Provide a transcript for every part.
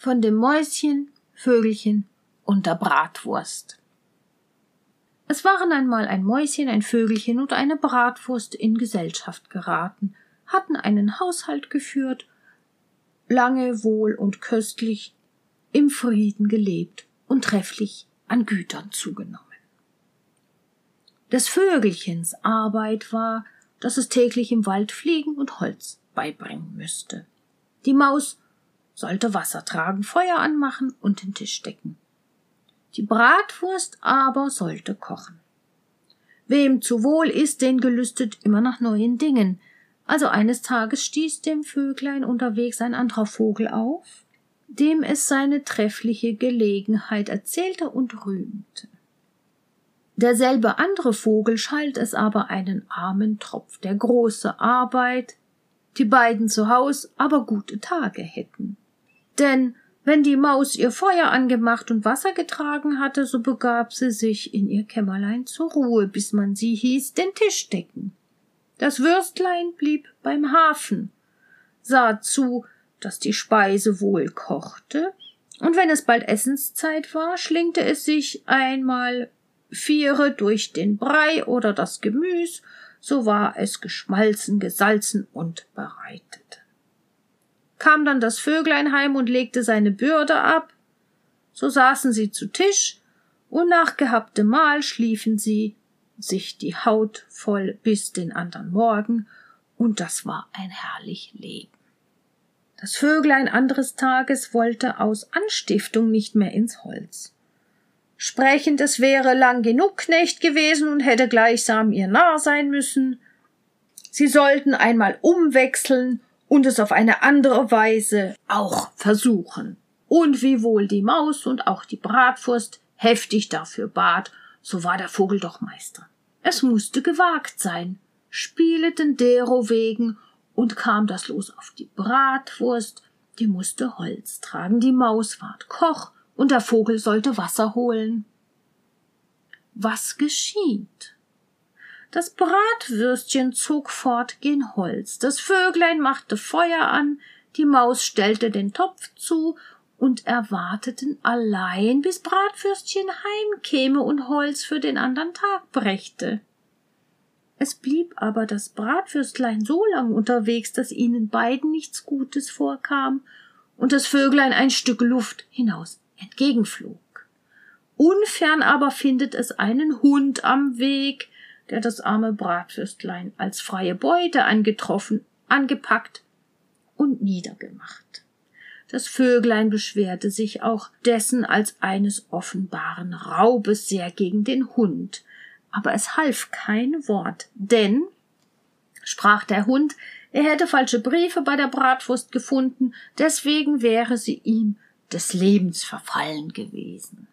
von dem Mäuschen, Vögelchen und der Bratwurst. Es waren einmal ein Mäuschen, ein Vögelchen und eine Bratwurst in Gesellschaft geraten, hatten einen Haushalt geführt, lange wohl und köstlich im Frieden gelebt und trefflich an Gütern zugenommen. Des Vögelchens Arbeit war, dass es täglich im Wald fliegen und Holz beibringen müsste. Die Maus sollte Wasser tragen, Feuer anmachen und den Tisch decken. Die Bratwurst aber sollte kochen. Wem zu wohl ist, den gelüstet immer nach neuen Dingen. Also eines Tages stieß dem Vöglein unterwegs ein anderer Vogel auf, dem es seine treffliche Gelegenheit erzählte und rühmte. Derselbe andere Vogel schalt es aber einen armen Tropf, der große Arbeit, die beiden zu Haus aber gute Tage hätten. Denn wenn die Maus ihr Feuer angemacht und Wasser getragen hatte, so begab sie sich in ihr Kämmerlein zur Ruhe, bis man sie hieß den Tisch decken. Das Würstlein blieb beim Hafen, sah zu, dass die Speise wohl kochte, und wenn es bald Essenszeit war, schlingte es sich einmal viere durch den Brei oder das Gemüs, so war es geschmalzen, gesalzen und bereitet kam dann das Vöglein heim und legte seine Bürde ab. So saßen sie zu Tisch, und nach gehabtem Mahl schliefen sie sich die Haut voll bis den andern Morgen, und das war ein herrlich Leben. Das Vöglein anderes Tages wollte aus Anstiftung nicht mehr ins Holz. Sprechend, es wäre lang genug Knecht gewesen und hätte gleichsam ihr Narr sein müssen. Sie sollten einmal umwechseln und es auf eine andere Weise auch versuchen. Und wiewohl die Maus und auch die Bratwurst heftig dafür bat, so war der Vogel doch Meister. Es musste gewagt sein, spieleten dero wegen und kam das Los auf die Bratwurst, die musste Holz tragen, die Maus ward Koch und der Vogel sollte Wasser holen. Was geschieht? Das Bratwürstchen zog fort gen Holz, das Vöglein machte Feuer an, die Maus stellte den Topf zu und erwarteten allein, bis Bratwürstchen heimkäme und Holz für den andern Tag brächte. Es blieb aber das Bratwürstlein so lang unterwegs, dass ihnen beiden nichts Gutes vorkam und das Vöglein ein Stück Luft hinaus entgegenflog. Unfern aber findet es einen Hund am Weg, der das arme Bratwürstlein als freie Beute angetroffen, angepackt und niedergemacht. Das Vöglein beschwerte sich auch dessen als eines offenbaren Raubes sehr gegen den Hund, aber es half kein Wort, denn, sprach der Hund, er hätte falsche Briefe bei der Bratwurst gefunden, deswegen wäre sie ihm des Lebens verfallen gewesen.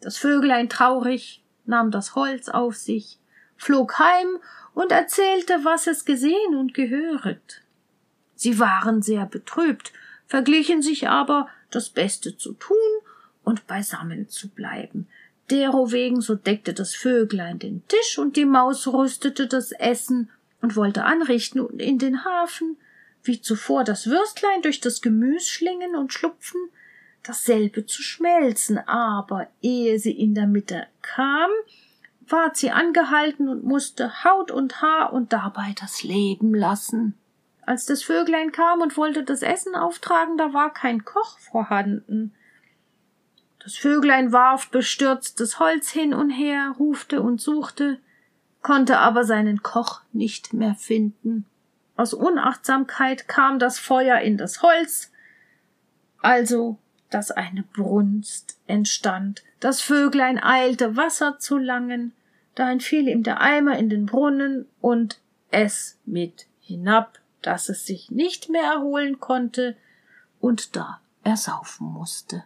Das Vöglein traurig nahm das Holz auf sich, flog heim und erzählte, was es gesehen und gehöret. Sie waren sehr betrübt, verglichen sich aber, das Beste zu tun und beisammen zu bleiben. Derowegen so deckte das Vöglein den Tisch und die Maus rüstete das Essen und wollte anrichten und in den Hafen, wie zuvor das Würstlein durch das Gemüs schlingen und schlupfen, dasselbe zu schmelzen, aber ehe sie in der Mitte kam, ward sie angehalten und musste Haut und Haar und dabei das Leben lassen. Als das Vöglein kam und wollte das Essen auftragen, da war kein Koch vorhanden. Das Vöglein warf bestürzt das Holz hin und her, rufte und suchte, konnte aber seinen Koch nicht mehr finden. Aus Unachtsamkeit kam das Feuer in das Holz, also dass eine Brunst entstand. Das Vöglein eilte, Wasser zu langen, da entfiel ihm der Eimer in den Brunnen und es mit hinab, dass es sich nicht mehr erholen konnte und da ersaufen musste.